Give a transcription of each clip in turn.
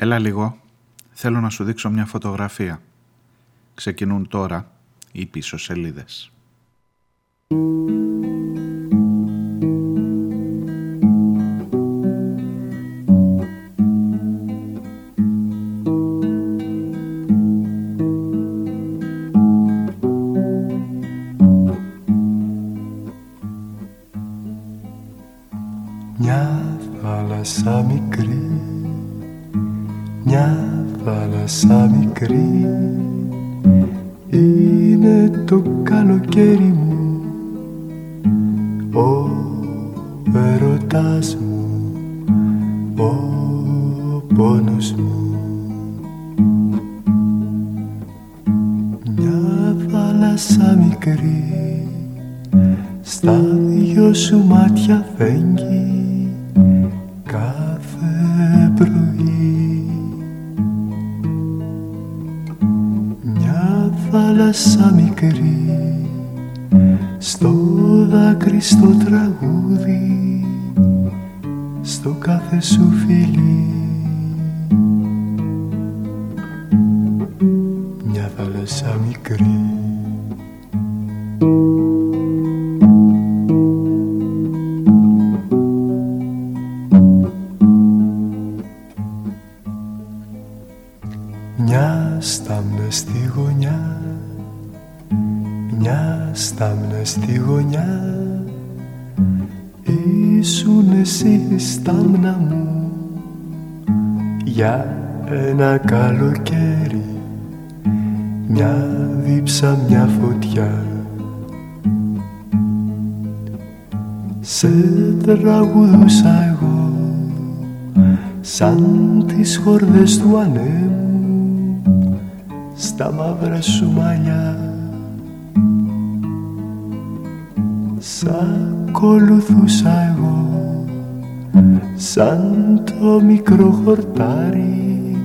Έλα λίγο, θέλω να σου δείξω μια φωτογραφία. Ξεκινούν τώρα οι πίσω σελίδες. Τραγουδούσα εγώ σαν τις χορδές του ανέμου στα μαύρα σου μαλλιά. Σ' ακολουθούσα εγώ σαν το μικρό χορτάρι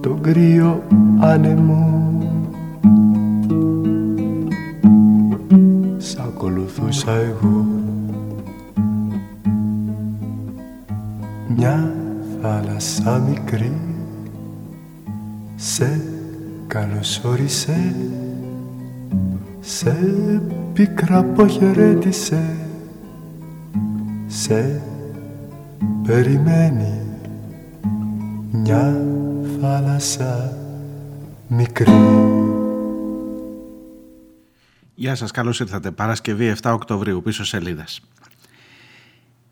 το κρύο άνεμο ακολουθούσα εγώ. Μια θάλασσα μικρή σε καλωσόρισε σε πικρά αποχαιρέτησε σε περιμένει μια θάλασσα μικρή Γεια σας, καλώς ήρθατε. Παρασκευή 7 Οκτωβρίου, πίσω σελίδες.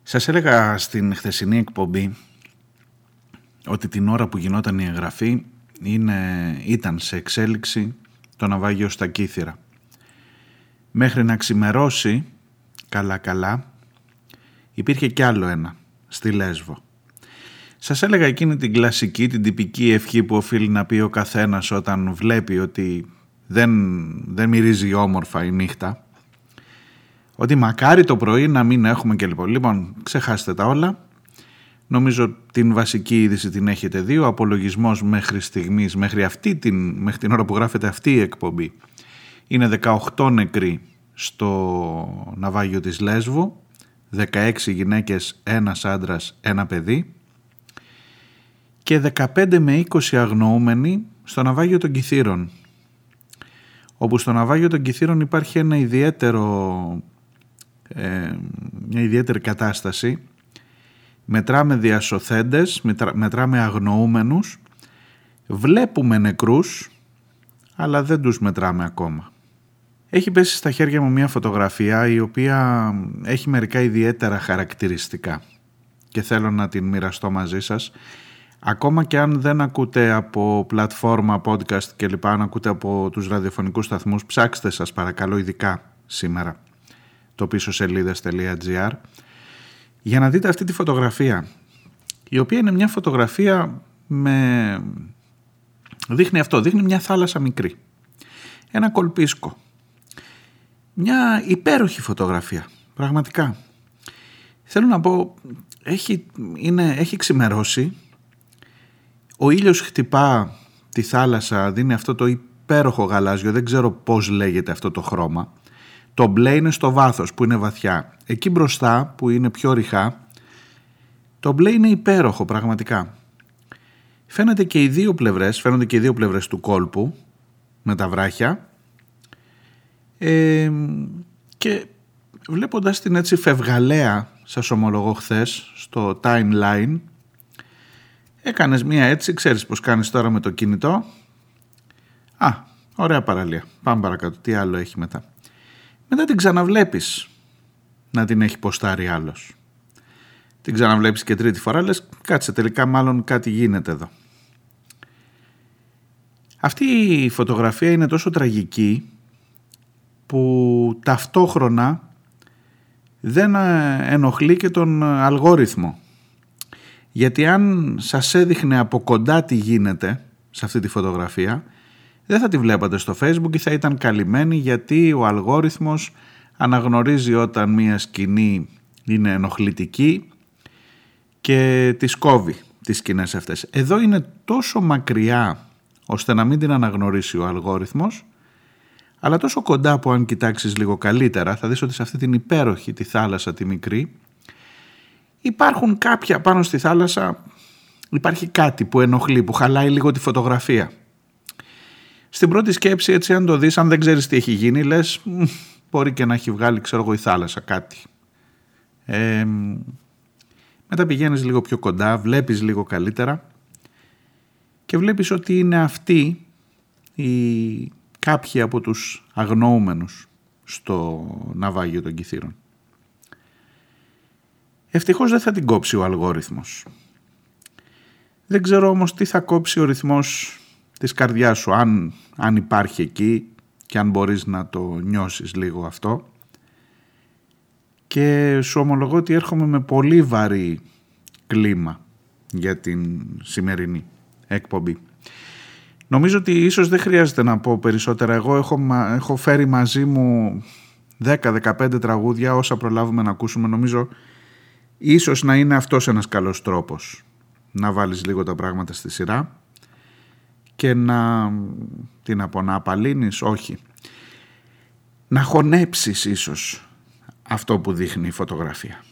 Σας έλεγα στην χθεσινή εκπομπή ότι την ώρα που γινόταν η εγγραφή είναι, ήταν σε εξέλιξη το ναυάγιο στα Κύθυρα. Μέχρι να ξημερώσει καλά καλά υπήρχε κι άλλο ένα στη Λέσβο. Σας έλεγα εκείνη την κλασική, την τυπική ευχή που οφείλει να πει ο καθένας όταν βλέπει ότι δεν, δεν μυρίζει όμορφα η νύχτα ότι μακάρι το πρωί να μην έχουμε και λοιπόν. Λοιπόν, ξεχάστε τα όλα. Νομίζω την βασική είδηση την έχετε δει. Ο απολογισμός μέχρι στιγμής, μέχρι, αυτή την, μέχρι την ώρα που γράφεται αυτή η εκπομπή, είναι 18 νεκροί στο ναυάγιο της Λέσβου, 16 γυναίκες, ένας άντρας, ένα παιδί και 15 με 20 αγνοούμενοι στο ναυάγιο των Κιθήρων όπου στο ναυάγιο των Κιθήρων υπάρχει ένα ιδιαίτερο ε, μια ιδιαίτερη κατάσταση. Μετράμε διασωθέντες, μετράμε αγνοούμενους, βλέπουμε νεκρούς, αλλά δεν τους μετράμε ακόμα. Έχει πέσει στα χέρια μου μια φωτογραφία η οποία έχει μερικά ιδιαίτερα χαρακτηριστικά και θέλω να την μοιραστώ μαζί σας. Ακόμα και αν δεν ακούτε από πλατφόρμα, podcast και λοιπά, αν ακούτε από τους ραδιοφωνικούς σταθμούς, ψάξτε σας παρακαλώ ειδικά σήμερα. Το πίσω σελίδες.gr για να δείτε αυτή τη φωτογραφία η οποία είναι μια φωτογραφία με... δείχνει αυτό, δείχνει μια θάλασσα μικρή. Ένα κολπίσκο. Μια υπέροχη φωτογραφία πραγματικά. Θέλω να πω έχει, είναι, έχει ξημερώσει ο ήλιος χτυπά τη θάλασσα δίνει αυτό το υπέροχο γαλάζιο δεν ξέρω πως λέγεται αυτό το χρώμα το μπλε είναι στο βάθος που είναι βαθιά. Εκεί μπροστά που είναι πιο ρηχά, το μπλε είναι υπέροχο πραγματικά. φαίνεται και οι δύο πλευρές, φαίνονται και οι δύο πλευρές του κόλπου με τα βράχια ε, και βλέποντας την έτσι φευγαλέα σας ομολογώ χθες στο timeline έκανες μία έτσι, ξέρεις πως κάνεις τώρα με το κινητό. Α, ωραία παραλία, πάμε παρακάτω, τι άλλο έχει μετά. Μετά την ξαναβλέπεις να την έχει ποστάρει άλλος. Την ξαναβλέπεις και τρίτη φορά λες κάτσε τελικά μάλλον κάτι γίνεται εδώ. Αυτή η φωτογραφία είναι τόσο τραγική που ταυτόχρονα δεν ε, ενοχλεί και τον αλγόριθμο. Γιατί αν σας έδειχνε από κοντά τι γίνεται σε αυτή τη φωτογραφία, δεν θα τη βλέπατε στο facebook ή θα ήταν καλυμμένη γιατί ο αλγόριθμος αναγνωρίζει όταν μία σκηνή είναι ενοχλητική και τις κόβει τις σκηνές αυτές. Εδώ είναι τόσο μακριά ώστε να μην την αναγνωρίσει ο αλγόριθμος αλλά τόσο κοντά που αν κοιτάξεις λίγο καλύτερα θα δεις ότι σε αυτή την υπέροχη τη θάλασσα τη μικρή υπάρχουν κάποια πάνω στη θάλασσα υπάρχει κάτι που ενοχλεί, που χαλάει λίγο τη φωτογραφία. Στην πρώτη σκέψη έτσι αν το δεις, αν δεν ξέρεις τι έχει γίνει λες μπορεί και να έχει βγάλει ξέρω εγώ η θάλασσα κάτι. Ε, μετά πηγαίνεις λίγο πιο κοντά, βλέπεις λίγο καλύτερα και βλέπεις ότι είναι αυτή η κάποιοι από τους αγνοούμενους στο ναυάγιο των Κιθήρων. Ευτυχώς δεν θα την κόψει ο αλγόριθμος. Δεν ξέρω όμως τι θα κόψει ο ρυθμός της καρδιάς σου, αν, αν υπάρχει εκεί και αν μπορείς να το νιώσεις λίγο αυτό. Και σου ομολογώ ότι έρχομαι με πολύ βαρύ κλίμα για την σημερινή εκπομπή. Νομίζω ότι ίσως δεν χρειάζεται να πω περισσότερα. Εγώ έχω, έχω φέρει μαζί μου 10-15 τραγούδια όσα προλάβουμε να ακούσουμε. Νομίζω ίσως να είναι αυτός ένας καλός τρόπος να βάλεις λίγο τα πράγματα στη σειρά και να, τι να πω, να απαλύνεις, όχι. Να χωνέψεις ίσως αυτό που δείχνει η φωτογραφία.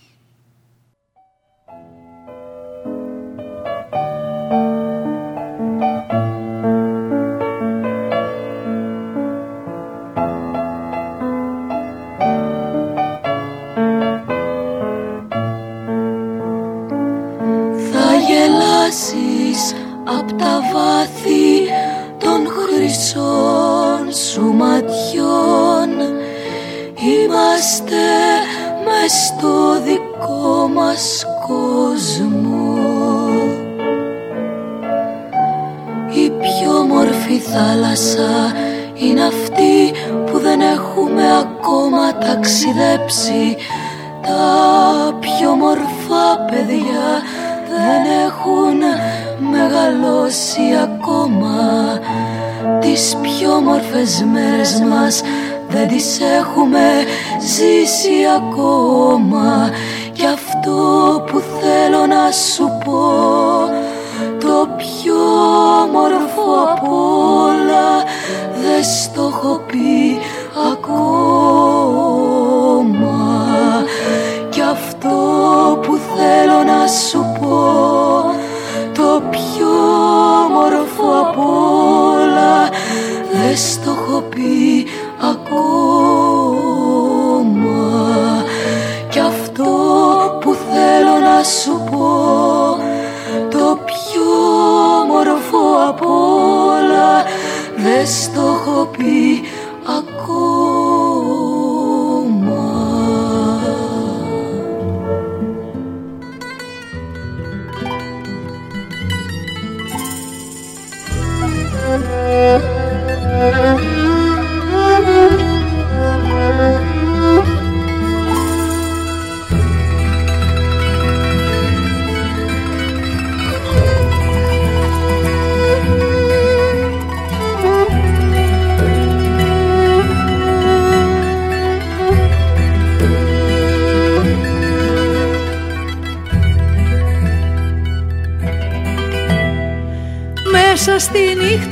Τις έχουμε ζήσει ακόμα. Κι αυτό που θέλω να σου πω Το πιο μορφό απ' όλα δεν στο έχω πει ακόμα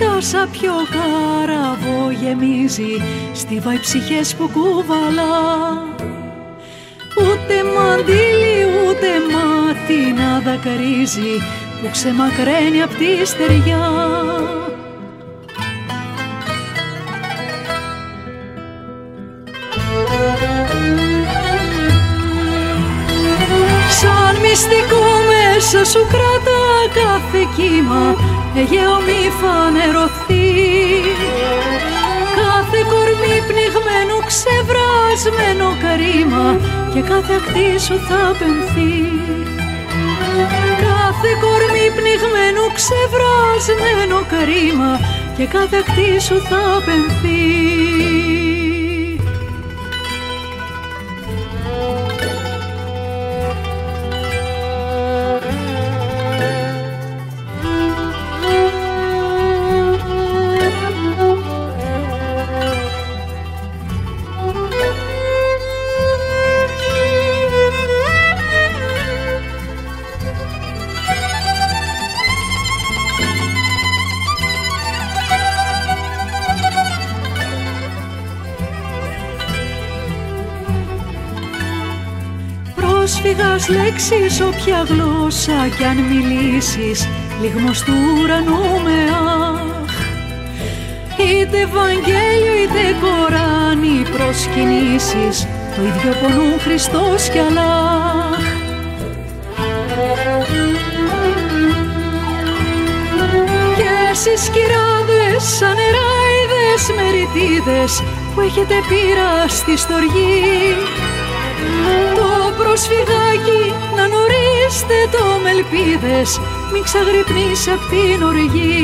όσα πιο καραβό γεμίζει στίβα οι ψυχές που κουβαλά. Ούτε μαντήλι ούτε μάτι να δακρύζει που ξεμακραίνει απ' τη στεριά. Σαν μυστικό μέσα σου κρατά κάθε κύμα Αιγαίο μη φανερωθεί Κάθε κορμί πνιγμένο ξεβρασμένο καρύμα Και κάθε ακτή σου θα πενθεί Κάθε κορμί πνιγμένο ξεβρασμένο καρύμα Και κάθε ακτή σου θα πενθεί πρόσφυγας λέξεις όποια γλώσσα κι αν μιλήσεις λίγμος του ουρανού με αχ. Είτε Ευαγγέλιο είτε Κοράνι προσκυνήσεις το ίδιο πονούν Χριστός κι Αλλάχ. Και εσείς κυράδες σαν νεράιδες μεριτίδες που έχετε πείρα στη στοργή προσφυγάκι να νωρίστε το με ελπίδες μην ξαγρυπνείς απ' την οργή.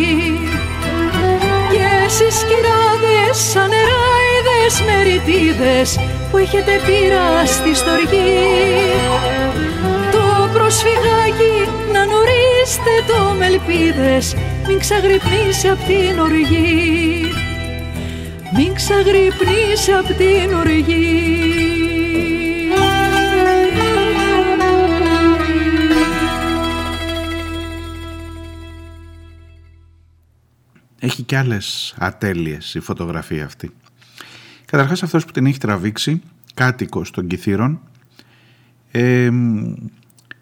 Και εσείς κυράδες σαν νεράιδες μεριτίδες που έχετε πείρα στη στοργή το προσφυγάκι να νωρίστε το με ελπίδες μην ξαγρυπνείς απ' την οργή. Μην ξαγρυπνείς απ' την οργή Έχει και άλλες ατέλειες η φωτογραφία αυτή. Καταρχάς αυτός που την έχει τραβήξει, κάτοικος των Κιθήρων,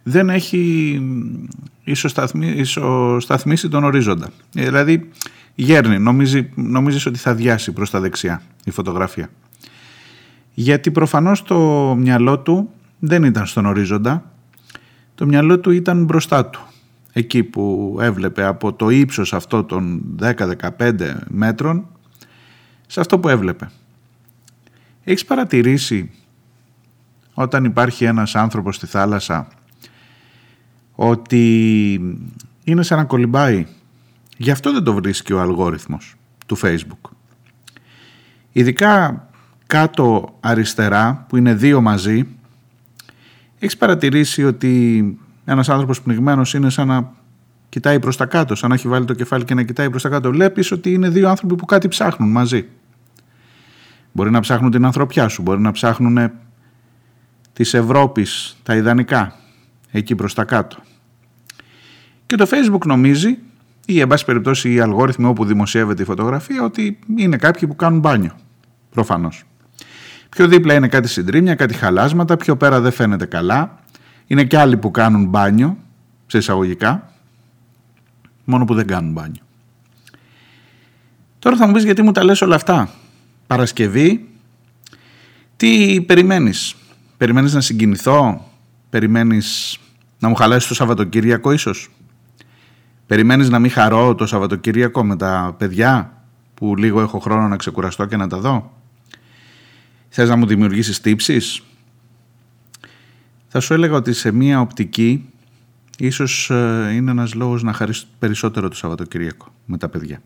δεν έχει ισοσταθμίσει τον ορίζοντα. Ε, δηλαδή γέρνει, νομίζει, νομίζεις ότι θα διάσει προς τα δεξιά η φωτογραφία. Γιατί προφανώς το μυαλό του δεν ήταν στον ορίζοντα, το μυαλό του ήταν μπροστά του εκεί που έβλεπε από το ύψος αυτό των 10-15 μέτρων σε αυτό που έβλεπε. Έχεις παρατηρήσει όταν υπάρχει ένας άνθρωπος στη θάλασσα ότι είναι σαν να κολυμπάει; Γι' αυτό δεν το βρίσκει ο αλγόριθμος του Facebook. Ειδικά κάτω αριστερά που είναι δύο μαζί έχεις παρατηρήσει ότι ένας άνθρωπος πνιγμένος είναι σαν να κοιτάει προς τα κάτω, σαν να έχει βάλει το κεφάλι και να κοιτάει προς τα κάτω. Βλέπεις ότι είναι δύο άνθρωποι που κάτι ψάχνουν μαζί. Μπορεί να ψάχνουν την ανθρωπιά σου, μπορεί να ψάχνουν της Ευρώπης, τα ιδανικά, εκεί προς τα κάτω. Και το Facebook νομίζει, ή εν πάση περιπτώσει οι αλγόριθμοι όπου δημοσιεύεται η φωτογραφία, ότι είναι κάποιοι που κάνουν μπάνιο. Προφανώς. Πιο δίπλα είναι κάτι συντρίμια, κάτι χαλάσματα, πιο πέρα δεν φαίνεται καλά. Είναι και άλλοι που κάνουν μπάνιο, σε εισαγωγικά, μόνο που δεν κάνουν μπάνιο. Τώρα θα μου πεις γιατί μου τα λες όλα αυτά. Παρασκευή, τι περιμένεις; Περιμένεις να συγκινηθώ, περιμένεις να μου χαλάσει το Σαββατοκύριακο ίσως; Περιμένεις να μην χαρώ το Σαββατοκύριακο με τα παιδιά που λίγο έχω χρόνο να ξεκουραστώ και να τα δω; Θες να μου δημιουργήσεις τύψεις; Θα σου έλεγα ότι σε μία οπτική ίσως ε, είναι ένας λόγος να χαρίσεις περισσότερο το Σαββατοκυριακό με τα παιδιά.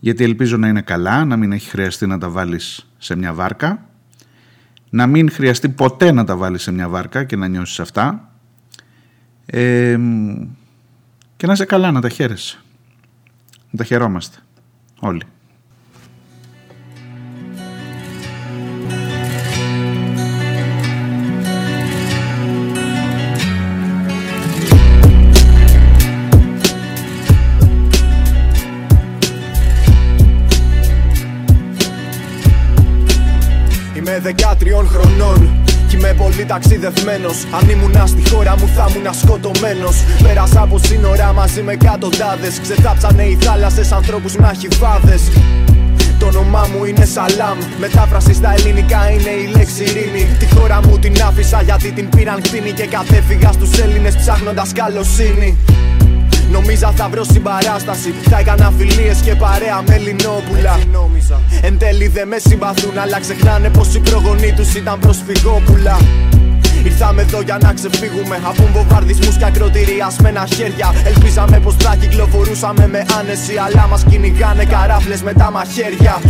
Γιατί ελπίζω να είναι καλά, να μην έχει χρειαστεί να τα βάλεις σε μια βάρκα, να μην χρειαστεί ποτέ να τα βάλεις σε μια βάρκα και να νιώσεις αυτά ε, και να είσαι καλά, να τα χαίρεσαι. Να τα χαιρόμαστε όλοι. Είμαι 13 χρονών Κι είμαι πολύ ταξιδευμένος. Αν ήμουν στη χώρα μου θα ήμουν σκοτωμένος. Πέρασα από σύνορα μαζί με εκατοντάδες. Ξεθάψανε οι θάλασσες ανθρώπους με αχυβάδε. Το όνομά μου είναι Σαλάμ. Μετάφραση στα ελληνικά είναι η λέξη ειρήνη. Τη χώρα μου την άφησα γιατί την πήραν κτίνη και κατέφυγα στους Έλληνες ψάχνοντας καλοσύνη. Νομίζα θα βρω συμπαράσταση. Θα έκανα φιλίες και παρέα με Ελληνόπουλα. Εν τέλει δεν με συμπαθούν, αλλά ξεχνάνε πως οι προγονεί τους ήταν προσφυγόπουλα. Ήρθαμε εδώ για να ξεφύγουμε από βομβαρδισμούς και ακροτηριασμένα χέρια. Ελπίζαμε πως θα κυκλοφορούσαμε με άνεση, αλλά μας κυνηγάνε καράφλε με τα μαχαίρια.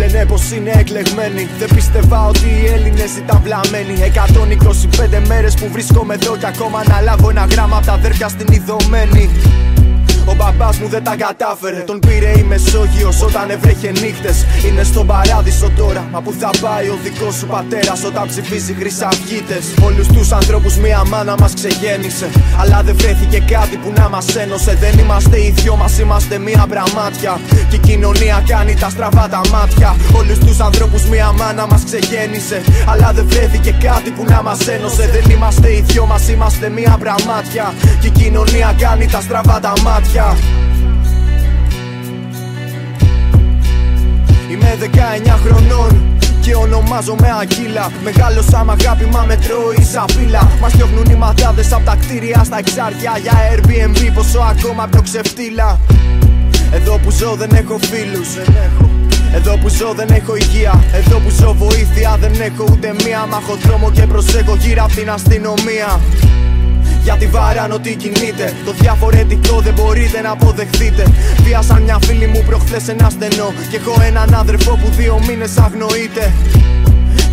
Λένε πως είναι εκλεγμένοι. Δεν πίστευα ότι οι Έλληνες ήταν βλαμμένοι. 125 μέρες που βρίσκομαι εδώ και ακόμα να λάβω ένα γράμμα από τα αδέρφια στην ειδωμένη. Ο μπαμπάς μου δεν τα κατάφερε. Τον πήρε η Μεσόγειος όταν έβρεχε νύχτες. Είναι στον παράδεισο τώρα. Μα που θα πάει ο δικός σου πατέρας όταν ψηφίζει χρυσαυγίτε. Όλους τους ανθρώπους μία μάνα μας ξεγέννησε. Αλλά δεν βρέθηκε κάτι που να μας ένωσε. Δεν είμαστε οι δυο μας, είμαστε μία μπραμάτια. Και η κοινωνία κάνει τα στραβά τα μάτια. Όλους τους ανθρώπους μία μάνα μας ξεγέννησε. Αλλά δεν βρέθηκε κάτι που να μας ένωσε. Δεν είμαστε οι δυο μας, είμαστε μία μπραμάτια. Και η κοινωνία κάνει τα στραβά τα μάτια. Είμαι 19 χρονών και ονομάζομαι Αγγίλα. Μεγάλωσα μ' αγάπη μα με τρώει σαπίλα Μας διώχνουν οι ματάδες από τα κτίρια στα εξάρια Για Airbnb πόσο ακόμα πιο ξεφτύλα. Εδώ που ζω δεν έχω φίλους. Εδώ που ζω δεν έχω υγεία. Εδώ που ζω βοήθεια δεν έχω ούτε μία. Μάχω δρόμο και προσέχω γύρω από την αστυνομία γιατί βαράνω τι κινείται. Το διαφορετικό δεν μπορείτε να αποδεχτείτε. Βίασαν μια φίλη μου προχθές ένα στενό. Και έχω έναν άδερφο που δύο μήνες αγνοείται.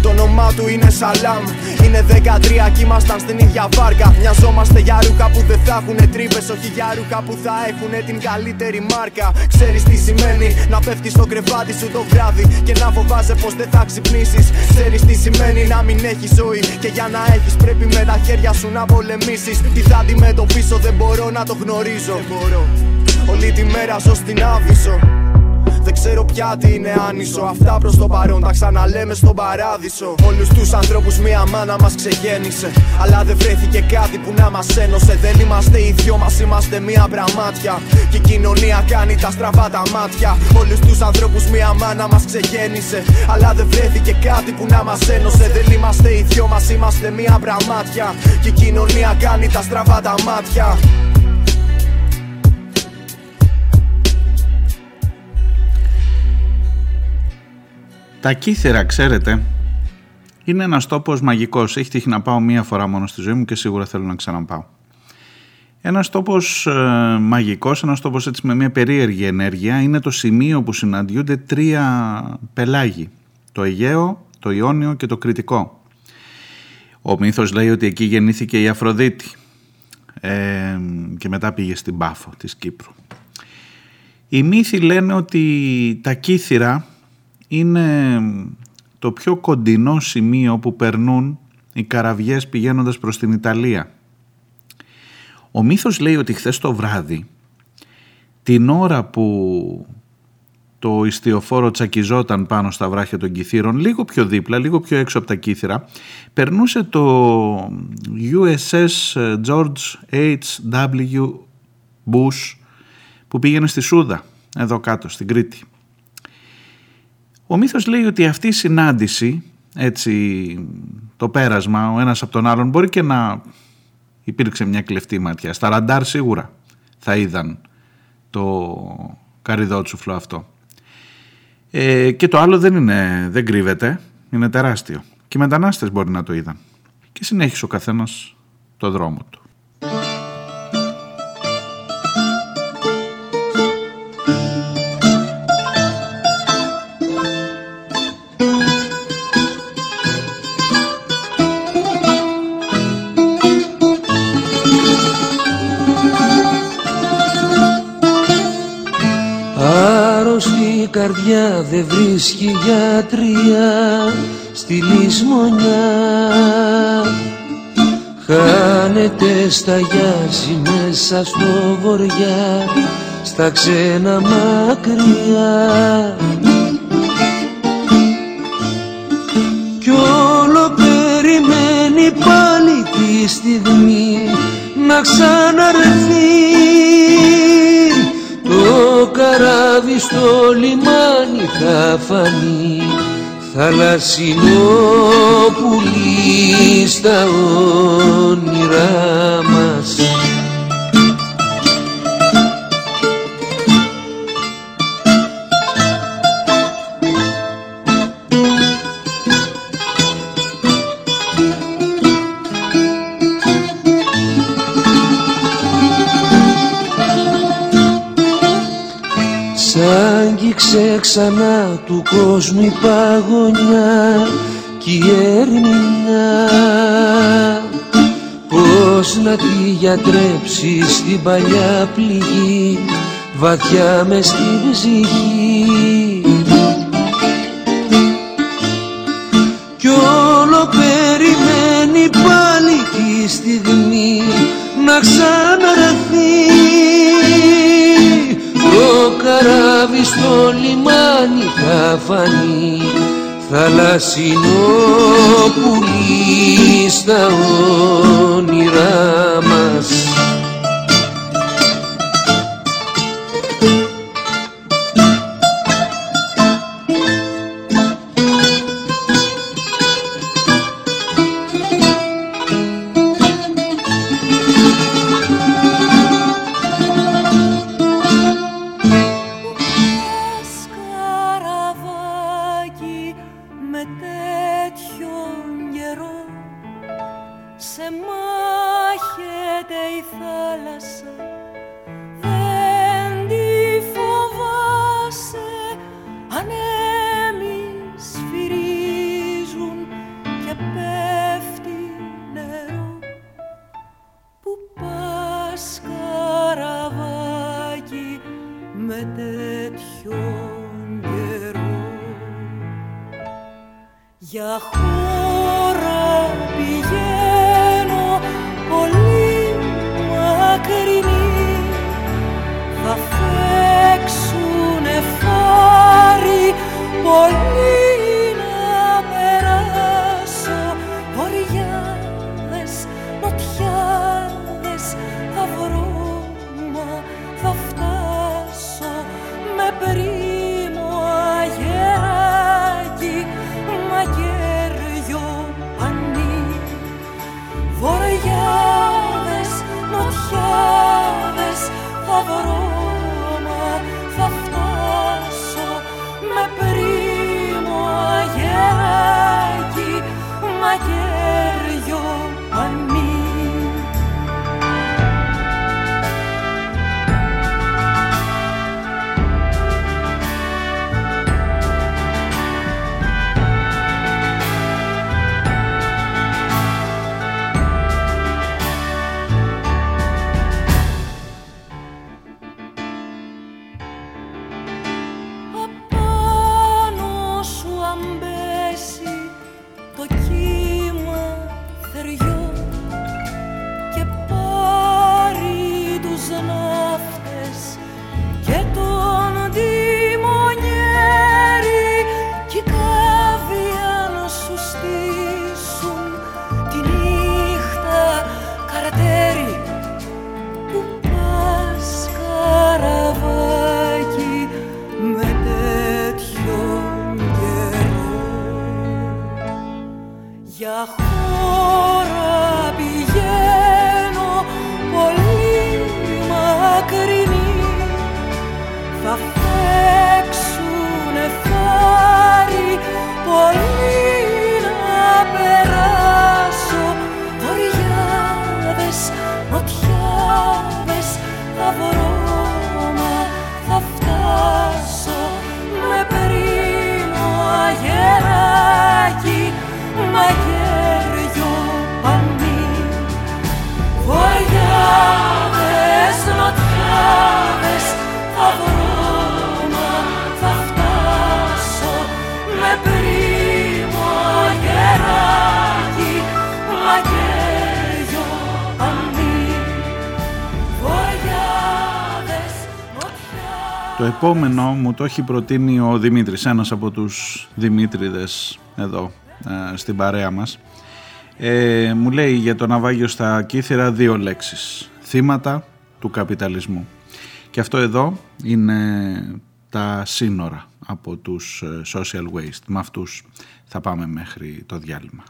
Το όνομά του είναι Σαλάμ. Είναι 13 και ήμασταν στην ίδια βάρκα. Μοιαζόμαστε για ρούχα που δεν θα έχουν τρύπες. Όχι για ρούχα που θα έχουν την καλύτερη μάρκα. Ξέρεις τι σημαίνει να πέφτεις στο κρεβάτι σου το βράδυ και να φοβάσαι πως δεν θα ξυπνήσεις. Ξέρεις τι σημαίνει να μην έχεις ζωή. Και για να έχεις πρέπει με τα χέρια σου να πολεμήσεις. Τι θα αντιμετωπίσω δεν μπορώ να το γνωρίζω. Όλη τη μέρα ζω στην άβυσο. Δεν ξέρω πια τι είναι άνισο. Αυτά προς το παρόν τα ξαναλέμε στον παράδεισο. Όλους τους ανθρώπους μία μάνα μας ξεγέννησε. Αλλά δεν βρέθηκε κάτι που να μας ένωσε. Δεν είμαστε οι δυο μας, είμαστε μία μπραμάτια. Και η κοινωνία κάνει τα στραβά τα μάτια. Όλους τους ανθρώπους μία μάνα μας ξεγέννησε. Αλλά δεν βρέθηκε κάτι που να μας ένωσε. Δεν είμαστε οι δυο μας, είμαστε μία μπραμάτια. Και η κοινωνία κάνει τα στραβά τα μάτια. Τα Κύθερα, ξέρετε, είναι ένας τόπος μαγικός. Έχει τύχει να πάω μία φορά μόνο στη ζωή μου και σίγουρα θέλω να ξαναπάω. Ένας τόπος ε, μαγικός, ένας τόπος έτσι με μια περίεργη ενέργεια είναι το σημείο που συναντιούνται τρία πελάγι. Το Αιγαίο, το Ιόνιο και το Κρητικό. Ο μύθος λέει ότι εκεί γεννήθηκε η Αφροδίτη ε, και μετά πήγε στην Πάφο της Κύπρου. Οι μύθοι λένε ότι τα Κύθυρα είναι το πιο κοντινό σημείο που περνούν οι καραβιές πηγαίνοντας προς την Ιταλία. Ο μύθος λέει ότι χθες το βράδυ, την ώρα που το ιστιοφόρο τσακιζόταν πάνω στα βράχια των Κιθύρων, λίγο πιο δίπλα, λίγο πιο έξω από τα Κύθυρα, περνούσε το USS George H.W. Bush που πήγαινε στη Σούδα, εδώ κάτω, στην Κρήτη. Ο μύθος λέει ότι αυτή η συνάντηση, έτσι το πέρασμα ο ένας από τον άλλον μπορεί και να υπήρξε μια κλεφτή ματιά. Στα ραντάρ σίγουρα θα είδαν το καριδότσουφλο αυτό. Ε, και το άλλο δεν, είναι, δεν κρύβεται, είναι τεράστιο. Και οι μετανάστες μπορεί να το είδαν. Και συνέχισε ο καθένας το δρόμο του. Καρδιά δεν βρίσκει γιατρία στη λησμονιά Χάνεται στα γιάζι μέσα στο βοριά στα ξένα μακριά. Κι όλο περί πάλι τη στιγμή να ξαναρθεί το καράβι στο λιμάνι θα φανεί θαλασσινό πουλί στα όνειρά μας Άγγιξε ξανά του κόσμου η παγωνιά κι η έρμηνα Πώς να τη γιατρέψεις στην παλιά πληγή βαθιά μες στην ψυχή. Κι όλο περιμένει πάλι τη στιγμή να ξαναρθεί καράβι στο λιμάνι θα φανεί θαλασσινό πουλί στα όνειρά μας love. Επόμενο μου το έχει προτείνει ο Δημήτρης, ένας από τους Δημήτριδες εδώ ε, στην παρέα μας. Ε, μου λέει για το ναυάγιο στα Κύθυρα δύο λέξεις. Θύματα του καπιταλισμού. Και αυτό εδώ είναι τα σύνορα από τους ε, social waste. Με αυτούς θα πάμε μέχρι το διάλειμμα.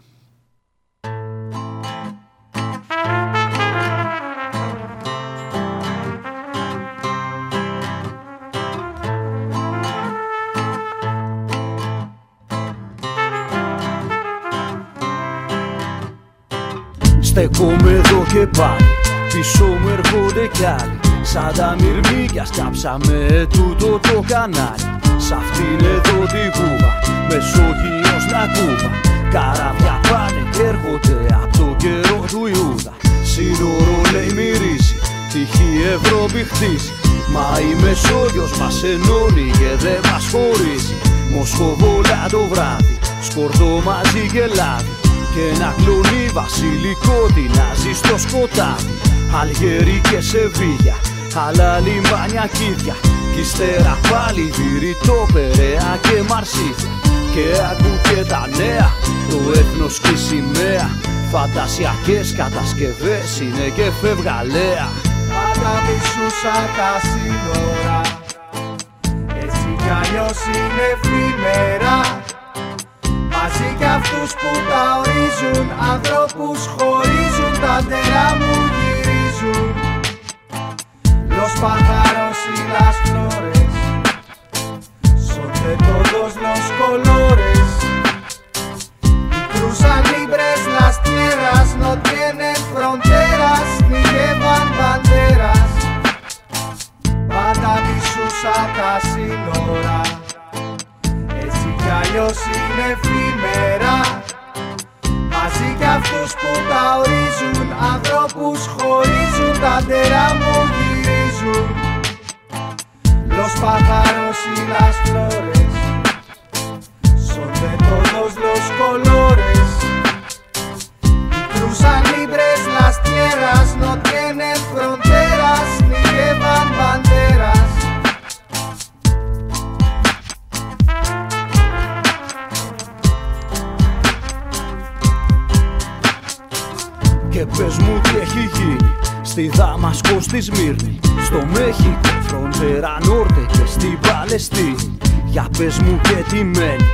Στεκόμαι εδώ και πάλι. Πίσω μου έρχονται κι άλλοι. Σαν τα μυρμήγκια σκάψαμε τούτο το κανάλι. Σ' αυτήν εδώ την κούβα Μεσόγειος να κούβα. Καράβια πάνε και έρχονται από το καιρό του Ιούδα. Σύνορο λέει μυρίζει Τυχή Ευρώπη χτίζει. Μα η Μεσόγειος μας ενώνει και δεν μας χωρίζει. Μοσχοβόλα το βράδυ Σκορδό μαζί και λάδι Και ένα κλονί βασιλικό τεινάζει στο σκοτάδι Αλγερί και Σεβίγια άλλα λιμάνια κίδια Κι ύστερα πάλι βηρητό Περαία και Μαρσίδια. Και ακού και τα νέα Το έθνος και η σημαία. Φαντασιακές κατασκευές είναι και φευγαλέα. Πάντα μισούσα τα σύνορα. Έτσι κι αλλιώς είναι εφήμερα έτσι κι αυτούς που τα ορίζουν Ανθρώπους χωρίζουν Τα νερά μου γυρίζουν. Λος παχαρός ή λας φλόρες Σότε τόντος λος κολόρες. Πικρούς αλίμπρες λας τιέρας Νο τιένε Πάντα μισούσα Πάντα μισούσα τα σύνορα. Έτσι κι αλλιώς είναι εφήμερα Μαζί κι αυτούς που τα ορίζουν Ανθρώπους χωρίζουν Τα τερά μου γυρίζουν. Los pájaros y las flores Son de todos los colores Y cruzan libres las tierras No tienen fronteras Και πες μου τι έχει γίνει Στη Δαμασκό στη Σμύρνη Στο Μέχικο, φροντέρα Νόρτε και στην Παλαιστίνη. Για πες μου και τι μένει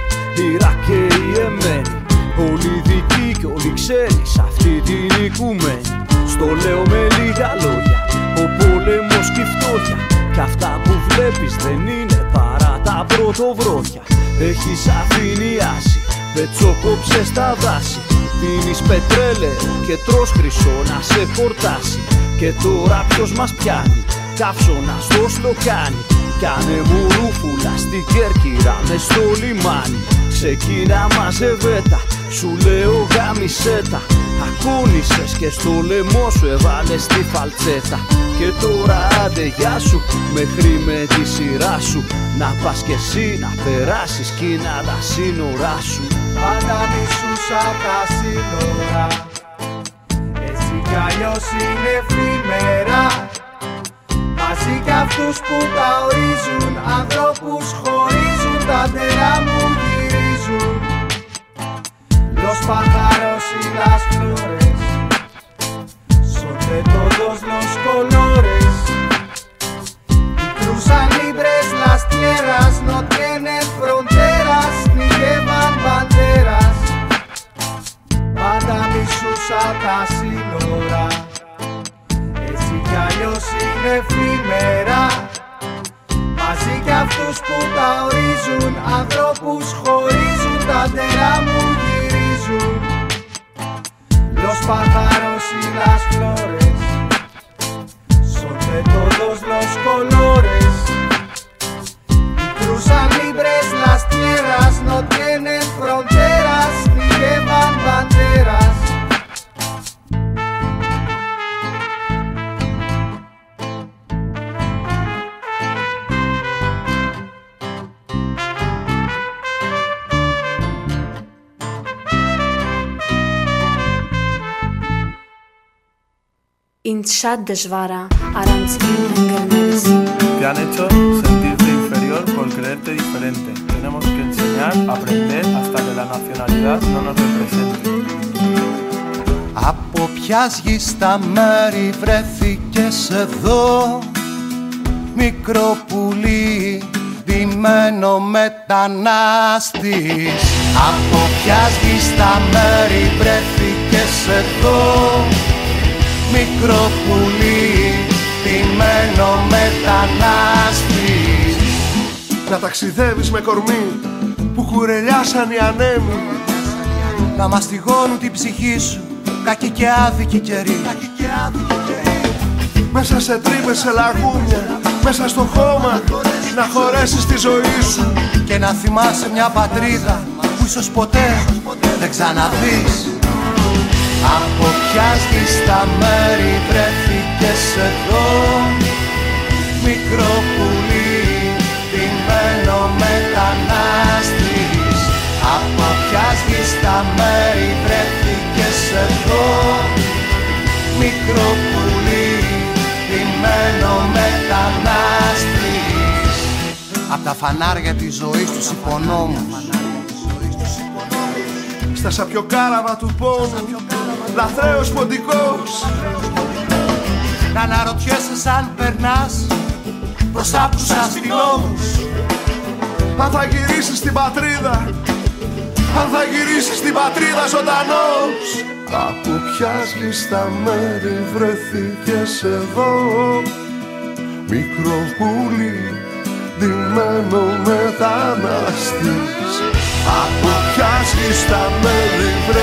Ιράκ και η Εμένη. Όλοι δικοί και όλοι ξένοι Σ' αυτή την οικουμένη. Στο λέω με λίγα λόγια Ο πόλεμος και η φτώχεια. Κι αυτά που βλέπεις δεν είναι παρά τα πρωτοβρόχια Έχεις αφηνιάσει Πετσοκόψε στα δάση. Πίνεις πετρέλαιο και τρως χρυσό να σε χορτάσει Και τώρα ποιος μας πιάνει Καύσωνα στο σλοκάνι Κάνε μου ρούφουλα στην Κέρκυρα μες στο λιμάνι. Ξεκίνα μαζεβέτα Σου λέω γάμισέτα Ακούνησες και στο λαιμό σου έβαλες τη φαλτσέτα. Και τώρα άντε γεια σου Μέχρι με τη σειρά σου. Να πας κι εσύ να περάσεις Κίνα τα σύνορά σου Πάντα μισούσα τα σύνορα. Έτσι κι αλλιώς είναι εφήμερα Μαζί κι αυτούς που τα ορίζουν Ανθρώπους χωρίζουν Τα τερά μου γυρίζουν. Los pájaros y las flores Son de todos los colores Y cruzan libres las tierras No tienen τα σύνορα. Έτσι κι αλλιώς είναι εφήμερα Μαζί κι αυτούς που τα ορίζουν Ανθρώπους χωρίζουν Τα τερά μου γυρίζουν. Los pájaros y las flores Son de todos los colores Y cruzan libres las tierras No tienen fronteras Intxadesvara, arantzin engelmez. Te han hecho sentirte inferior por creerte diferente. Tenemos que enseñar, aprender hasta que la nacionalidad no nos represente. Από ποια γη στα μέρη βρέθηκες εδώ Μικρό πουλί ντυμένο μετανάστης Από ποια γη στα μέρη βρέθηκες εδώ Μικρό πουλί ντυμένο μετανάστης. Να ταξιδεύεις με κορμί που κουρελιάσαν οι ανέμοι. Να μαστιγώνουν την ψυχή σου κακή και άδικη καιρή Μέσα σε τρύπες, σε λαγούμια, μέσα στο χώμα Να χωρέσεις τη ζωή σου. Και να θυμάσαι μια πατρίδα που ίσως ποτέ δεν ξαναδείς Από ποια γη στα μέρη βρέθηκες εδώ. Μικρό πουλί, ντυμένο μετανάστης. Από ποια γη στα μέρη βρέθηκες εδώ. Μικρό πουλί, ντυμένο μετανάστης. Απ' τα φανάρια της ζωής τους υπονόμους. Στα σαπιοκάραβα του πόνου Λαθρέος ποντικός. Να αναρωτιέσαι σαν περνάς Μπροστά από τους αστυνόμους. Αν θα γυρίσεις στην πατρίδα Αν θα γυρίσεις στην πατρίδα ζωντανός. Από ποια γη στα μέρη βρεθήκες εδώ. Μικρό πουλί ντυμένο μετανάστης. Από ποια γη στα μέρη βρεθήκες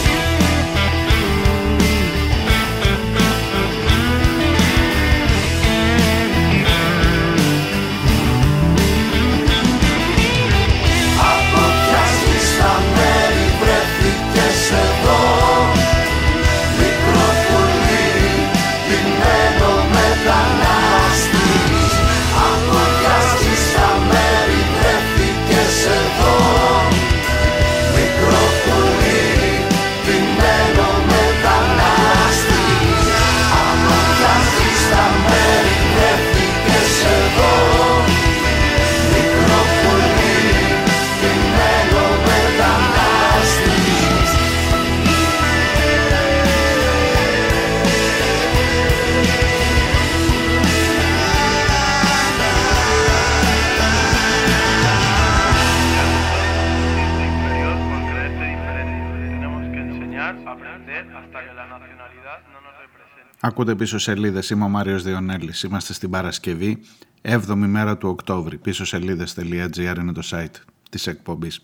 Ακούτε πίσω σελίδες, είμαι ο Μάριος Διονέλης. Είμαστε στην Παρασκευή, 7η μέρα του Οκτώβρη. Πίσω σελίδες.gr είναι το site της εκπομπής.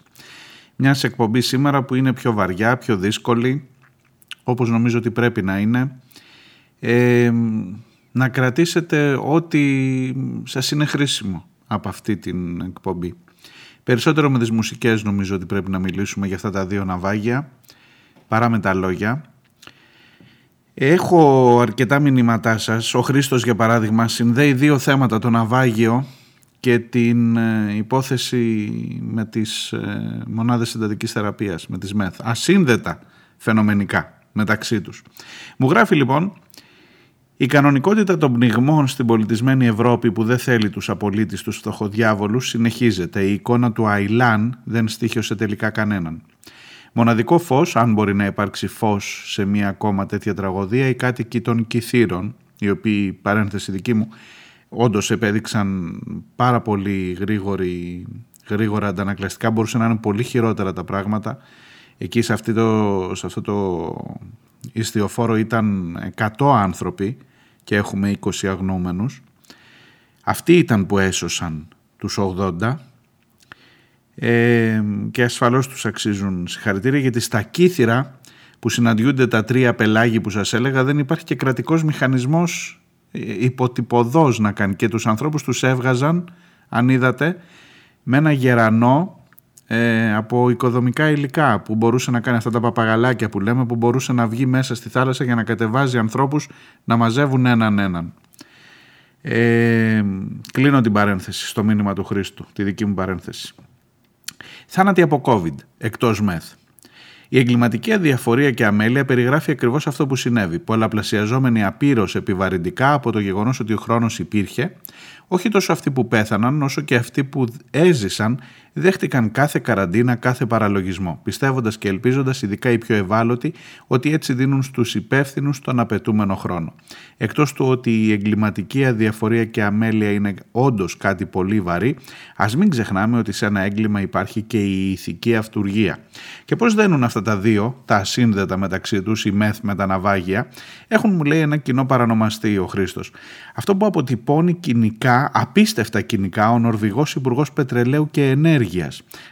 Μιας εκπομπής σήμερα που είναι πιο βαριά, πιο δύσκολη, όπως νομίζω ότι πρέπει να είναι. Ε, να κρατήσετε ό,τι σας είναι χρήσιμο από αυτή την εκπομπή. Περισσότερο με τις μουσικές νομίζω ότι πρέπει να μιλήσουμε για αυτά τα δύο ναυάγια παρά με τα λόγια. Έχω αρκετά μηνύματά σας. Ο Χρήστος για παράδειγμα συνδέει δύο θέματα, το ναυάγιο και την ε, υπόθεση με τις ε, μονάδες συντατικής θεραπείας, με τις ΜΕΘ. Ασύνδετα φαινομενικά μεταξύ τους. Μου γράφει λοιπόν η κανονικότητα των πνιγμών στην πολιτισμένη Ευρώπη που δεν θέλει τους απολύτες τους φτωχοδιάβολους συνεχίζεται. Η εικόνα του Αιλάν δεν στήχιωσε τελικά κανέναν. Μοναδικό φως, αν μπορεί να υπάρξει φως σε μια ακόμα τέτοια τραγωδία, οι κάτοικοι των Κιθήρων, οι οποίοι, παρένθεση δική μου, όντως επέδειξαν πάρα πολύ γρήγορη, γρήγορα αντανακλαστικά, μπορούσαν να είναι πολύ χειρότερα τα πράγματα. Εκεί σε, αυτή το, σε αυτό το ιστιοφόρο ήταν 100 άνθρωποι και έχουμε 20 αγνούμενους. Αυτοί ήταν που έσωσαν τους 80 ε, και ασφαλώς τους αξίζουν συγχαρητήρια γιατί στα κύθυρα που συναντιούνται τα τρία πελάγη που σας έλεγα δεν υπάρχει και κρατικός μηχανισμός ε, υποτυπωδός να κάνει και τους ανθρώπους τους έβγαζαν αν είδατε με ένα γερανό ε, από οικοδομικά υλικά που μπορούσε να κάνει αυτά τα παπαγαλάκια που λέμε που μπορούσε να βγει μέσα στη θάλασσα για να κατεβάζει ανθρώπους να μαζεύουν έναν έναν. Ε, κλείνω την παρένθεση στο μήνυμα του Χρήστου, τη δική μου παρένθεση. Θάνατοι από COVID, εκτός μεθ. Η εγκληματική αδιαφορία και αμέλεια περιγράφει ακριβώς αυτό που συνέβη, πολλαπλασιαζόμενη απείρως επιβαρυντικά από το γεγονός ότι ο χρόνος υπήρχε, όχι τόσο αυτοί που πέθαναν όσο και αυτοί που έζησαν δέχτηκαν κάθε καραντίνα, κάθε παραλογισμό, πιστεύοντας και ελπίζοντας, ειδικά οι πιο ευάλωτοι, ότι έτσι δίνουν στους υπεύθυνους τον απαιτούμενο χρόνο. Εκτός του ότι η εγκληματική αδιαφορία και αμέλεια είναι όντως κάτι πολύ βαρύ, ας μην ξεχνάμε ότι σε ένα έγκλημα υπάρχει και η ηθική αυτουργία. Και πώς δένουν αυτά τα δύο, τα ασύνδετα μεταξύ τους, η μεθ με τα ναυάγια, έχουν μου λέει ένα κοινό παρανομαστή ο Χρήστος. Αυτό που αποτυπώνει κοινικά, απίστευτα κοινικά, ο Νορβηγός Υπουργός Πετρελαίου και Ενέργειας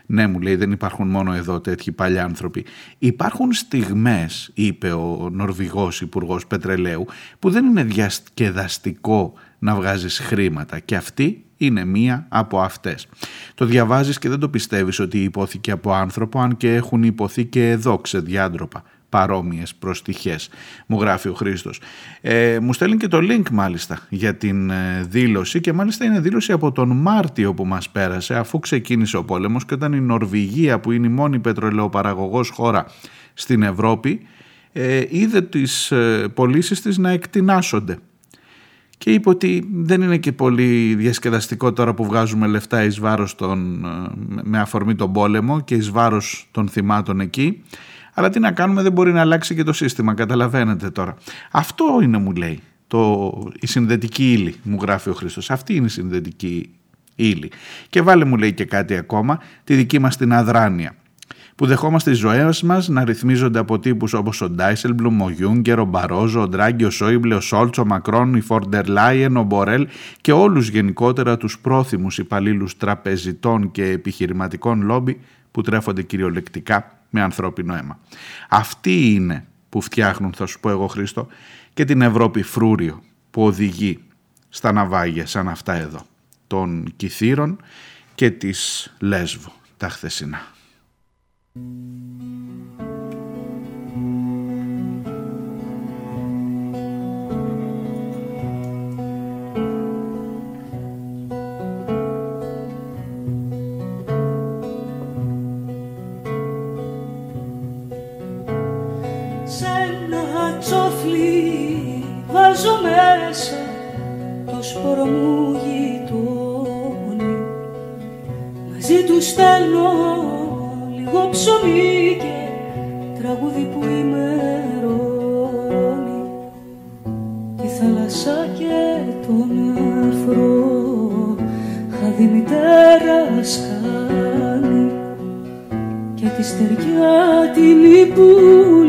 ναι, μου λέει, δεν υπάρχουν μόνο εδώ τέτοιοι παλιά άνθρωποι. Υπάρχουν στιγμές, είπε ο Νορβηγός Υπουργός Πετρελαίου, που δεν είναι διασκεδαστικό να βγάζεις χρήματα και αυτή είναι μία από αυτές. Το διαβάζεις και δεν το πιστεύεις ότι υπόθηκε από άνθρωπο, αν και έχουν υποθεί και εδώ ξεδιάντροπα παρόμοιες προστιχές, μου γράφει ο Χρήστος. Ε, μου στέλνει και το link μάλιστα για την ε, δήλωση και μάλιστα είναι δήλωση από τον Μάρτιο που μας πέρασε αφού ξεκίνησε ο πόλεμος και όταν η Νορβηγία που είναι η μόνη πετρελαιοπαραγωγός χώρα στην Ευρώπη ε, είδε τις ε, πωλήσεις της να εκτινάσονται. Και είπε ότι δεν είναι και πολύ διασκεδαστικό τώρα που βγάζουμε λεφτά εις βάρος των, με αφορμή τον πόλεμο και εις βάρος των θυμάτων εκεί αλλά τι να κάνουμε, δεν μπορεί να αλλάξει και το σύστημα. Καταλαβαίνετε τώρα. Αυτό είναι, μου λέει, το, η συνδετική ύλη, μου γράφει ο Χρήστος. Αυτή είναι η συνδετική ύλη. Και βάλε, μου λέει και κάτι ακόμα, τη δική μας την αδράνεια που δεχόμαστε τις ζωές μας να ρυθμίζονται από τύπους όπως ο Ντάισελμπλουμ, ο Γιούνκερ, ο Μπαρόζο, ο Ντράγκη, ο Σόιμπλε, ο Σολτς, ο Μακρόν, η Φον ντερ Λάιεν, ο Μπορέλ και όλους γενικότερα τους πρόθυμους υπαλλήλους τραπεζιτών και επιχειρηματικών λόμπι που τρέφονται κυριολεκτικά με ανθρώπινο αίμα. Αυτοί είναι που φτιάχνουν, θα σου πω εγώ Χρήστο, και την Ευρώπη φρούριο που οδηγεί στα ναυάγια σαν αυτά εδώ, των Κιθήρων και της Λέσβου τα χθεσινά. Βάζω μέσα το σπόρο μου γειτόνι μαζί τους στέλνω λίγο ψωμί και τραγούδι που ημερώνει. Τη θάλασσα και τον αφρό χαδί μητέρας σκάνει και τη στεριά την υπούλη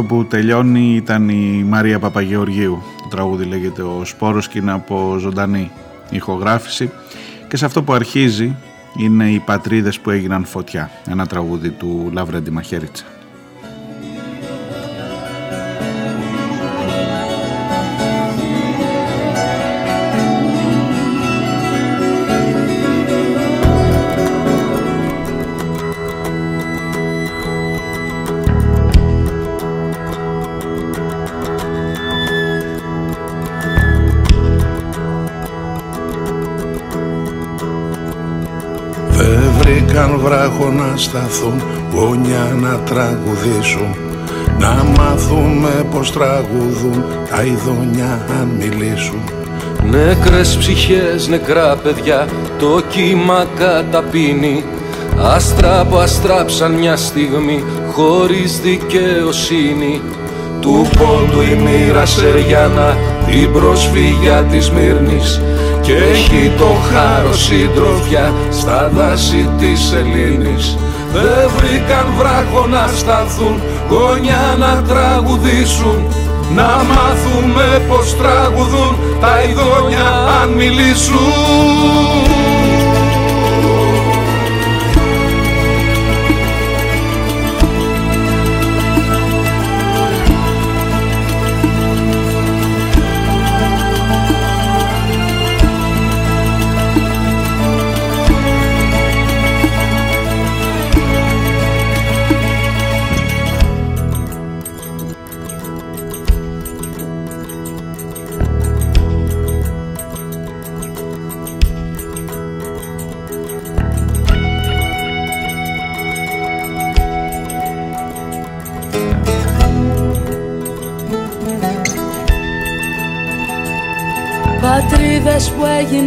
αυτό που τελειώνει ήταν η Μαρία Παπαγεωργίου. Το τραγούδι λέγεται «Ο Σπόρος» και είναι από ζωντανή ηχογράφηση. Και σε αυτό που αρχίζει είναι οι πατρίδες που έγιναν φωτιά. Ένα τραγούδι του Λαυρέντι Μαχαίριτσα. Να σταθούν γόνια να τραγουδήσουν να μάθουμε πως τραγουδούν τα ειδονιά αν μιλήσουν. Νεκρές ψυχές, νεκρά παιδιά, το κύμα καταπίνει. Άστρα που αστράψαν μια στιγμή χωρίς δικαιοσύνη. Του πόντου η μοίρα Σεριανά την προσφύγια της Μύρνης και έχει το χάρο συντροφιά στα δάση της Ελλήνης. Δεν βρήκαν βράχο να σταθούν, γόνια να τραγουδήσουν Να μάθουμε πως τραγουδούν τα ειδόνια αν μιλήσουν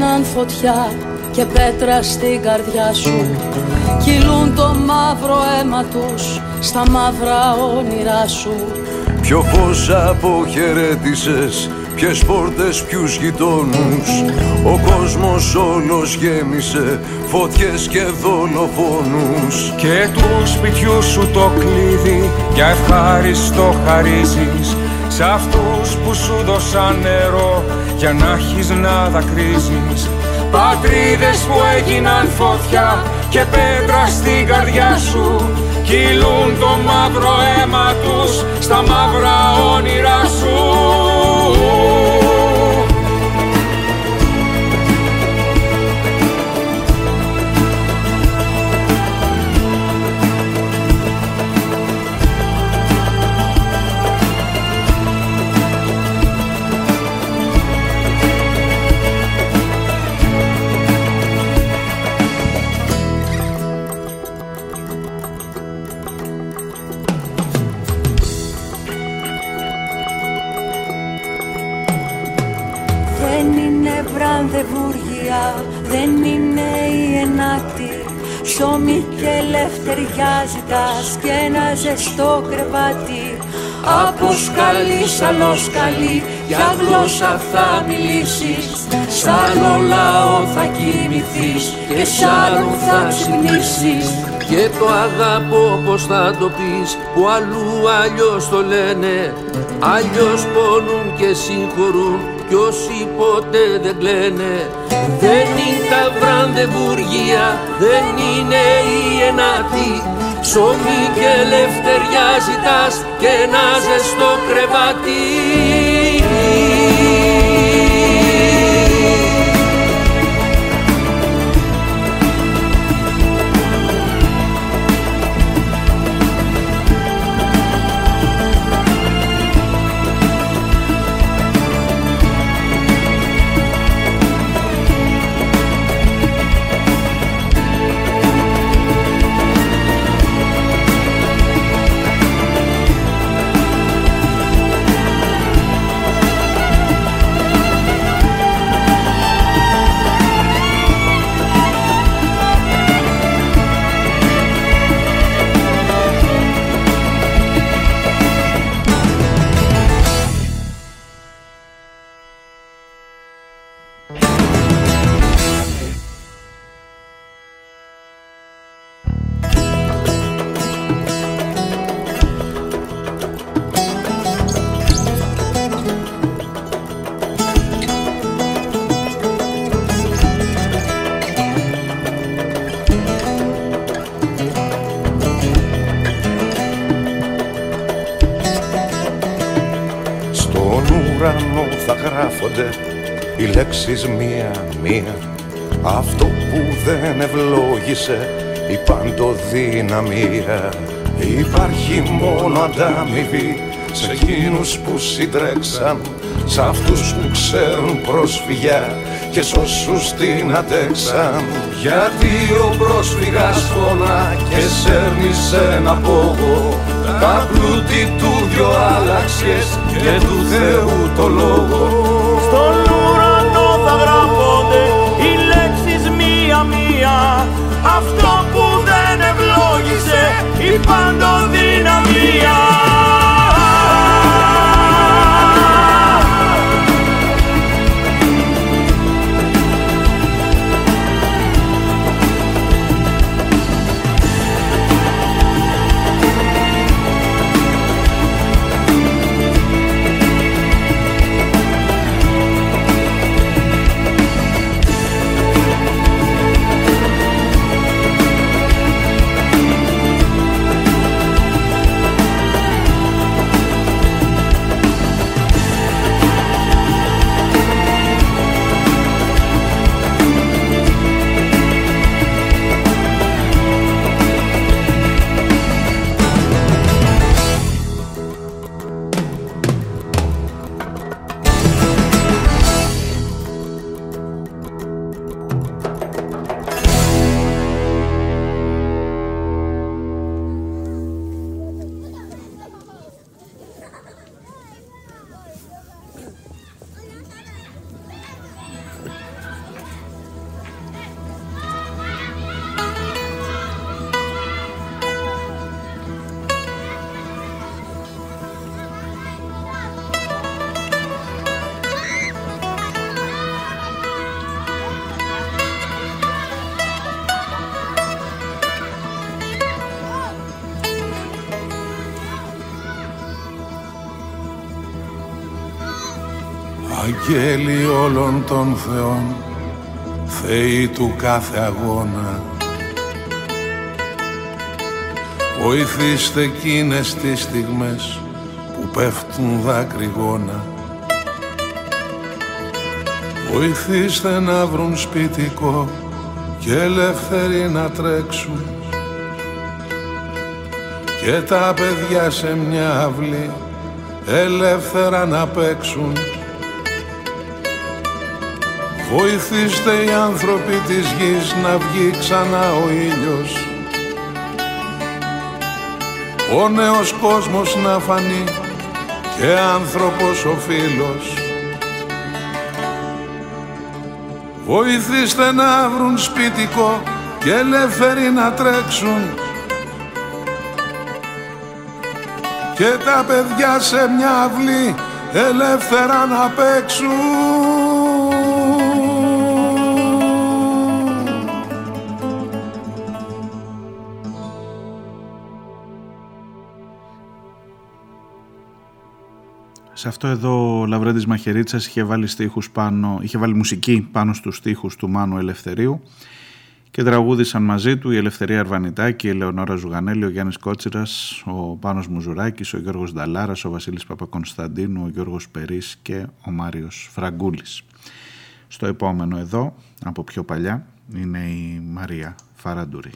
που έγιναν φωτιά και πέτρα στην καρδιά σου. Κυλούν το μαύρο αίμα τους στα μαύρα όνειρά σου. Ποιο φως αποχαιρέτησες, ποιες πόρτες, ποιους γειτόνους. Ο κόσμος όλος γέμισε φωτιές και δολοφόνους. Και του σπιτιού σου το κλείδι για ευχάριστο χαρίζεις. Σ' αυτούς που σου δώσαν νερό για να έχεις να δακρύζεις. Πατρίδες που έγιναν φωτιά και πέτρα στην καρδιά σου. Κυλούν το μαύρο αίμα τους στα μαύρα όνειρά σου ένα ζεστό κρεβάτι. Από σκαλί σαν σκαλί για γλώσσα θα μιλήσεις. Σαν λαό θα κινηθείς και σαν θα ξυπνήσεις. Και το αγαπώ πως θα το πεις που αλλού αλλιώς το λένε. Αλλιώς πόνουν και συγχωρούν κι όσοι ποτέ δεν κλαίνε. Δεν είναι τα βρανδεβούργια, δεν είναι η ενάτη Ψωμί και ελευθεριά ζητάς και ένα ζεστό κρεβάτι λέξεις μία-μία Αυτό που δεν ευλόγησε η παντοδυναμία Υπάρχει μόνο αντάμοιβη σε εκείνους που συντρέξαν Σ' αυτούς που ξέρουν πρόσφυγια και σ' όσους την αντέξαν. Γιατί ο πρόσφυγας φωνά και σέρνει σε ένα πόγο Τα πλούτη του δυο άλλαξες και του Θεού το λόγο αυτό που δεν ευλόγησε η παντοδυναμία Αγγέλη όλων των θεών Θεοί του κάθε αγώνα. Βοηθήστε εκείνες τις στιγμές που πέφτουν δάκρυγόνα Βοηθήστε να βρουν σπιτικό και ελεύθεροι να τρέξουν. Και τα παιδιά σε μια αυλή ελεύθερα να παίξουν Βοηθήστε οι άνθρωποι της γης να βγει ξανά ο ήλιος. Ο νέος κόσμος να φανεί και άνθρωπος ο φίλος. Βοηθήστε να βρουν σπιτικό και ελεύθεροι να τρέξουν. Και τα παιδιά σε μια αυλή ελεύθερα να παίξουν Σε αυτό εδώ ο Λαβρέντης Μαχαιρίτσας είχε βάλει, στίχους πάνω, είχε βάλει μουσική πάνω στους στίχους του Μάνου Ελευθερίου και τραγούδησαν μαζί του η Ελευθερία Αρβανιτάκη, η Ελεονόρα Ζουγανέλη, ο Γιάννης Κότσιρας, ο Πάνος Μουζουράκης, ο Γιώργος Νταλάρας, ο Βασίλης Παπακονσταντίνου, ο Γιώργος Περής και ο Μάριος Φραγκούλης. Στο επόμενο εδώ, από πιο παλιά, είναι η Μαρία Φαραντουρή.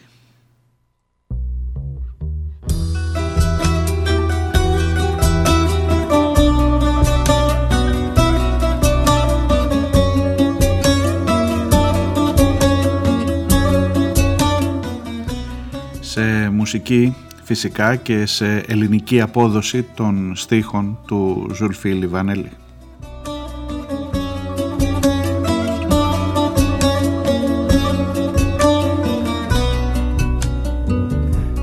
Σε μουσική φυσικά και σε ελληνική απόδοση των στίχων του Ζουλφί Λιβανέλη.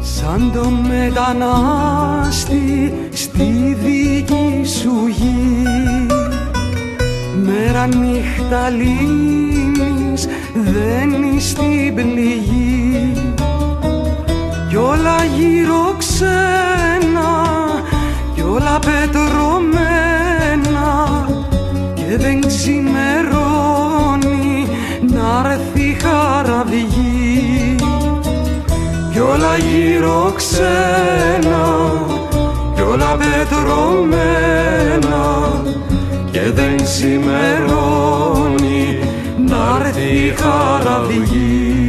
Σαν το μετανάστη στη δική σου γη Μέρα νύχτα λύνεις δεν στην πληγή κι όλα γύρω ξένα κι όλα πετρωμένα και δεν ξημερώνει να έρθει χαραυγή. Κι όλα γύρω ξένα κι όλα πετρωμένα και δεν ξημερώνει να έρθει χαραυγή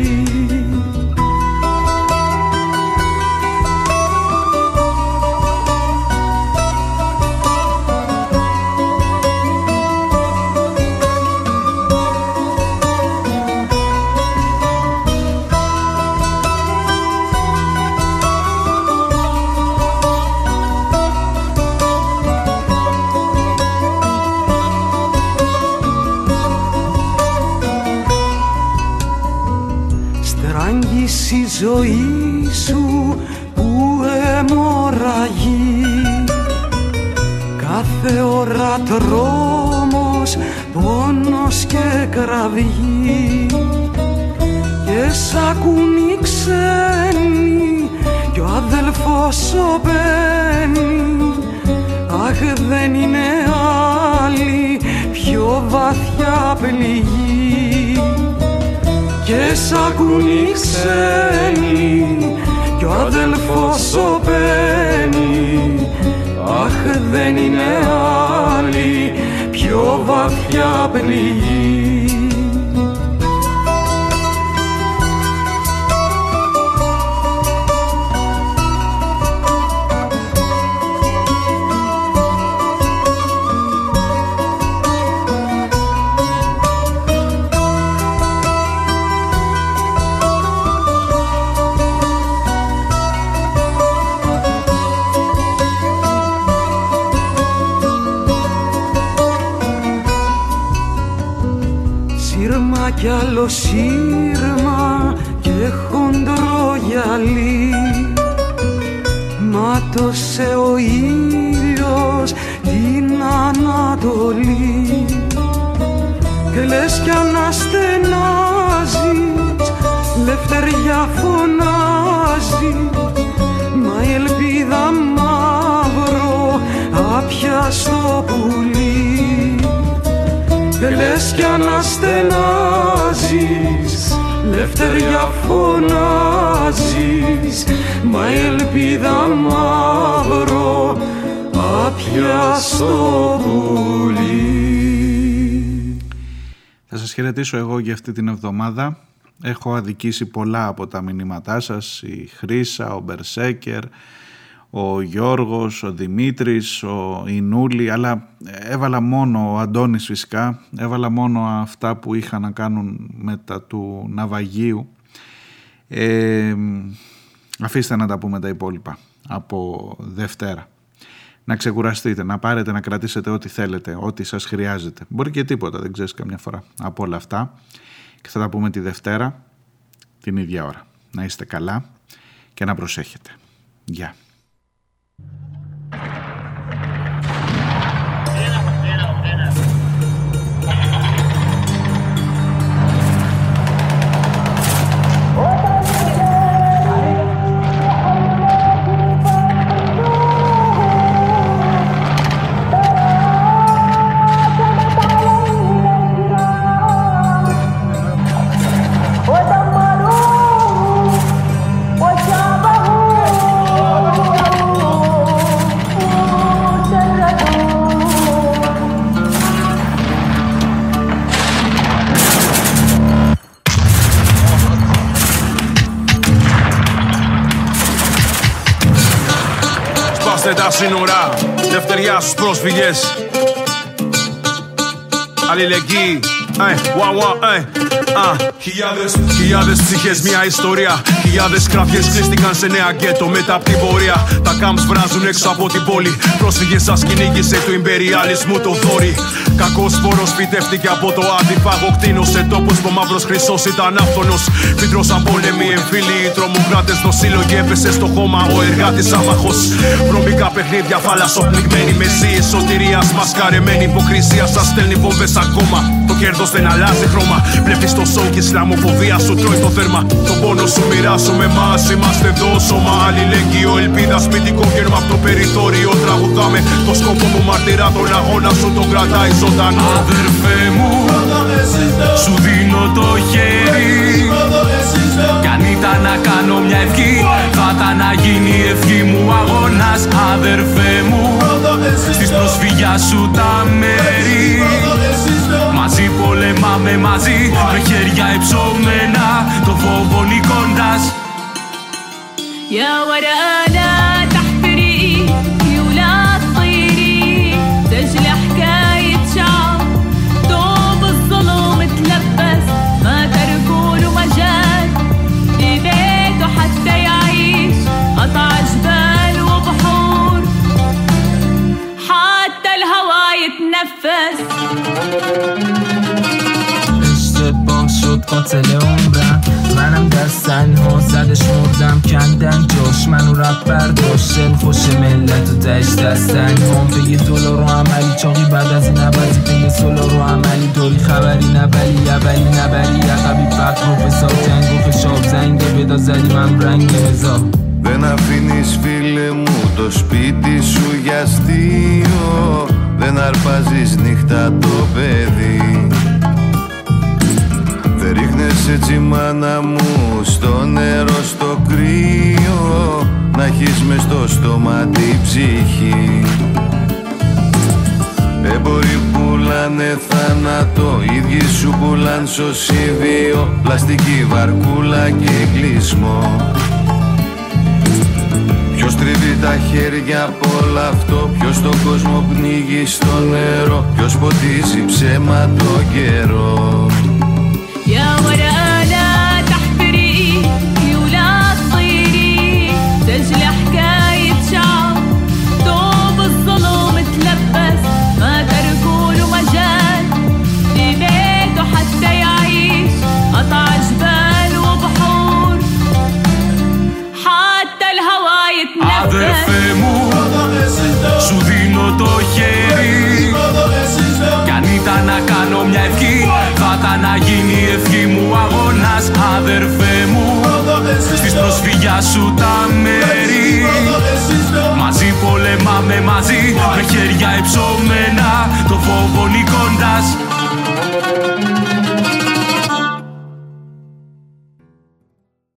κι άλλο σύρμα και χοντρό γυαλί μάτωσε ο ήλιος την Ανατολή. Και λες κι αναστενάζεις λευτεριά φωνάζεις. Μα η ελπίδα μαύρο άπιαστο πουλί και λες κι αναστενάζεις Λευτεριά φωνάζεις. Μα η ελπίδα μαύρο άπιαστο πουλί. Θα σας χαιρετήσω εγώ για αυτή την εβδομάδα. Έχω αδικήσει πολλά από τα μηνύματά σας. Η Χρύσα, ο Μπερσέκερ ο Γιώργος, ο Δημήτρης, ο Ινούλη, αλλά έβαλα μόνο, ο Αντώνης φυσικά, έβαλα μόνο αυτά που είχαν να κάνουν με τα του ναυαγίου. Ε, αφήστε να τα πούμε τα υπόλοιπα από Δευτέρα. να ξεκουραστείτε, να πάρετε, να κρατήσετε ό,τι θέλετε, ό,τι σας χρειάζεται. Μπορεί και τίποτα, δεν ξέρεις καμιά φορά από όλα αυτά. Και θα τα πούμε τη Δευτέρα, την ίδια ώρα. Να είστε καλά και να προσέχετε. Γεια. Τα σύνορα Δευτεριά στους πρόσφυγες. Αλληλεγγύη ε, ε, χιλιάδες, χιλιάδες ψυχές, μια ιστορία. Χιλιάδες κραυγές κλείστηκαν σε νέα γκέτο μετά από την πορεία Τα κάμψ βράζουν έξω από την πόλη. Πρόσφυγες σας κυνήγησε του ιμπεριαλισμού το δόρυ Κακός σπόρος φυτεύτηκε από το αντιφάγο. Κτίνωσε τόπος που μαύρος χρυσός ήταν άφθονος. Φύτρωσαν πόλεμοι, εμφύλοι, οι τρομοκράτες Το σύλλογο έπεσε στο χώμα, ο εργάτης άμαχος. Βρωμικά παιχνίδια, φάλασσο πνιγμένη μεσή Σωτηρίας μασκαρεμένη υποκρισία. Σας στέλνει βόμβες ακόμα Το κέρδος δεν αλλάζει χρώμα. Βλέπεις το σοκ και Ισλαμοφοβία σου τρώει το θέρμα Το πόνο σου μοιράσου με εμάς Είμαστε εδώ σώμα. Αλληλεγγύο Ελπίδα σπιτικό γέρμα από το περιθώριο Τραγουδάμε. Το σκοπό που μαρτυρά τον αγώνα σου Τον κρατάει ζωντανό Αδερφέ μου Σου δίνω το χέρι. Κι αν ήταν να κάνω μια ευχή Θα ήταν να γίνει η ευχή μου αγώνας. Αδερφέ μου Στις προσφυγιά σου τα μέρη Μαζί πολεμάμε μαζί με χέρια υψωμένα το φόβο νικώντας. يا قاتل عمرم منم دست تنها زدش مردم کندن جاش منو رب برداشت دل خوش ملت و تش دست تنها بگی دلار رو عملی چاقی بعد از این عوضی بگی سولار رو عملی دوری خبری نبلی اولی نبری عقبی فقر رو بسا جنگ و خشاب زنگه بدا زدی من رنگ بزا Δεν αφήνεις φίλε μου το σπίτι σου για αστείο Δεν αρπάζεις νύχτα το παιδί Δεν ρίχνες έτσι μάνα μου στο νερό στο κρύο Να έχεις μες στο στόμα την ψυχή. Έμποροι πουλάνε θάνατο Ίδιοι σου πουλάν σωσίβιο Πλαστική βαρκούλα και κλεισμό. Ποιος τρίβει τα χέρια από όλο αυτό Ποιος τον κόσμο πνίγει στο νερό Ποιος ποτίζει ψέμα το καιρό το χέρι. Κι αν ήταν να κάνω μια ευχή Θα ήταν να γίνει η ευχή μου αγώνας Αδερφέ μου. Στις προσφυγιά σου τα μέρη. Μαζί πολεμάμε μαζί Με χέρια υψωμένα Το φόβο νικό